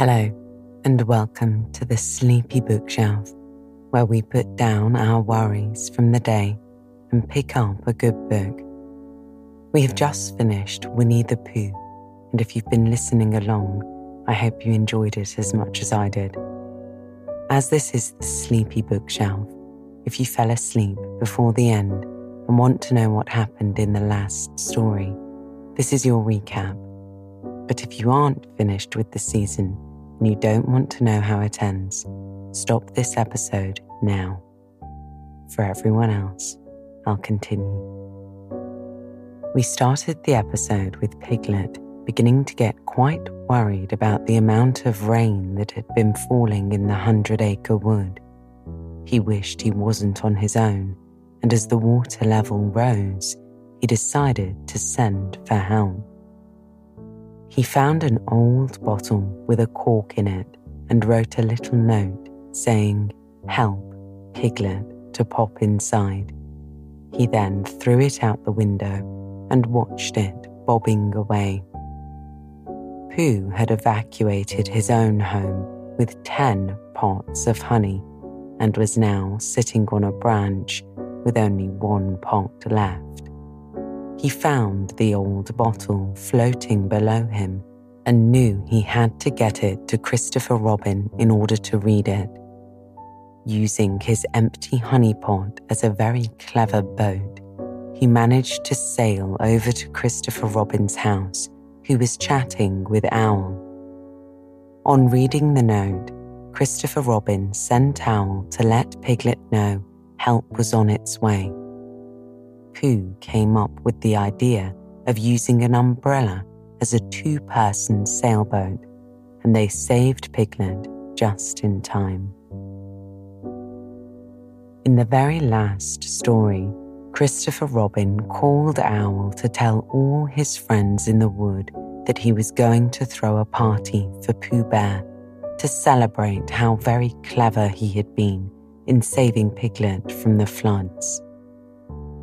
Hello, and welcome to the Sleepy Bookshelf, where we put down our worries from the day and pick up a good book. We have just finished Winnie the Pooh, and if you've been listening along, I hope you enjoyed it as much as I did. As this is the Sleepy Bookshelf, if you fell asleep before the end and want to know what happened in the last story, this is your recap. But if you aren't finished with the season and you don't want to know how it ends, stop this episode now. For everyone else, I'll continue. We started the episode with Piglet beginning to get quite worried about the amount of rain that had been falling in the Hundred Acre Wood. He wished he wasn't on his own, and as the water level rose, he decided to send for help. He found an old bottle with a cork in it and wrote a little note saying, Help, Piglet, to pop inside. He then threw it out the window and watched it bobbing away. Pooh had evacuated his own home with 10 pots of honey and was now sitting on a branch with only one pot left. He found the old bottle floating below him and knew he had to get it to Christopher Robin in order to read it. Using his empty honey pot as a very clever boat, he managed to sail over to Christopher Robin's house who was chatting with Owl. On reading the note, Christopher Robin sent Owl to let Piglet know help was on its way. Pooh came up with the idea of using an umbrella as a two person sailboat, and they saved Piglet just in time. In the very last story, Christopher Robin called Owl to tell all his friends in the wood that he was going to throw a party for Pooh Bear to celebrate how very clever he had been in saving Piglet from the floods.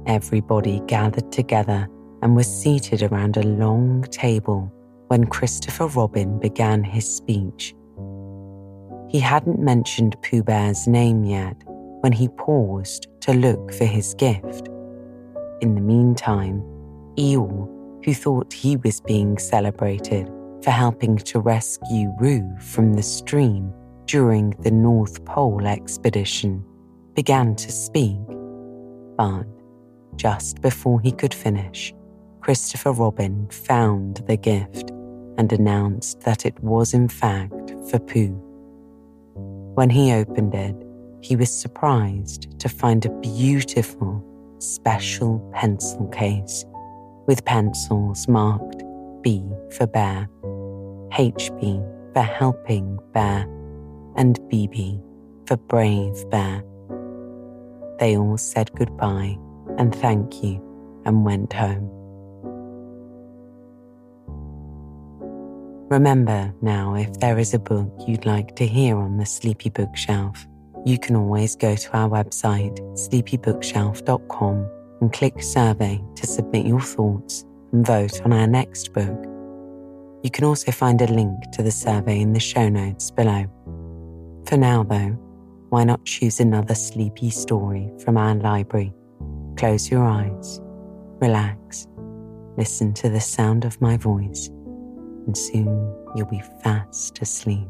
Everybody gathered together and was seated around a long table when Christopher Robin began his speech. He hadn't mentioned Pooh Bear's name yet when he paused to look for his gift. In the meantime, Eeyore, who thought he was being celebrated for helping to rescue Roo from the stream during the North Pole expedition, began to speak. But just before he could finish, Christopher Robin found the gift and announced that it was in fact for Pooh. When he opened it, he was surprised to find a beautiful special pencil case with pencils marked B for bear, HB for helping bear, and BB for brave bear. They all said goodbye and thank you and went home. Remember now if there is a book you'd like to hear on the Sleepy Bookshelf you can always go to our website, sleepybookshelf.com, and click survey to submit your thoughts and vote on our next book. You can also find a link to the survey in the show notes below. For now, though, why not choose another sleepy story from our library? Close your eyes, relax, listen to the sound of my voice, and soon you'll be fast asleep.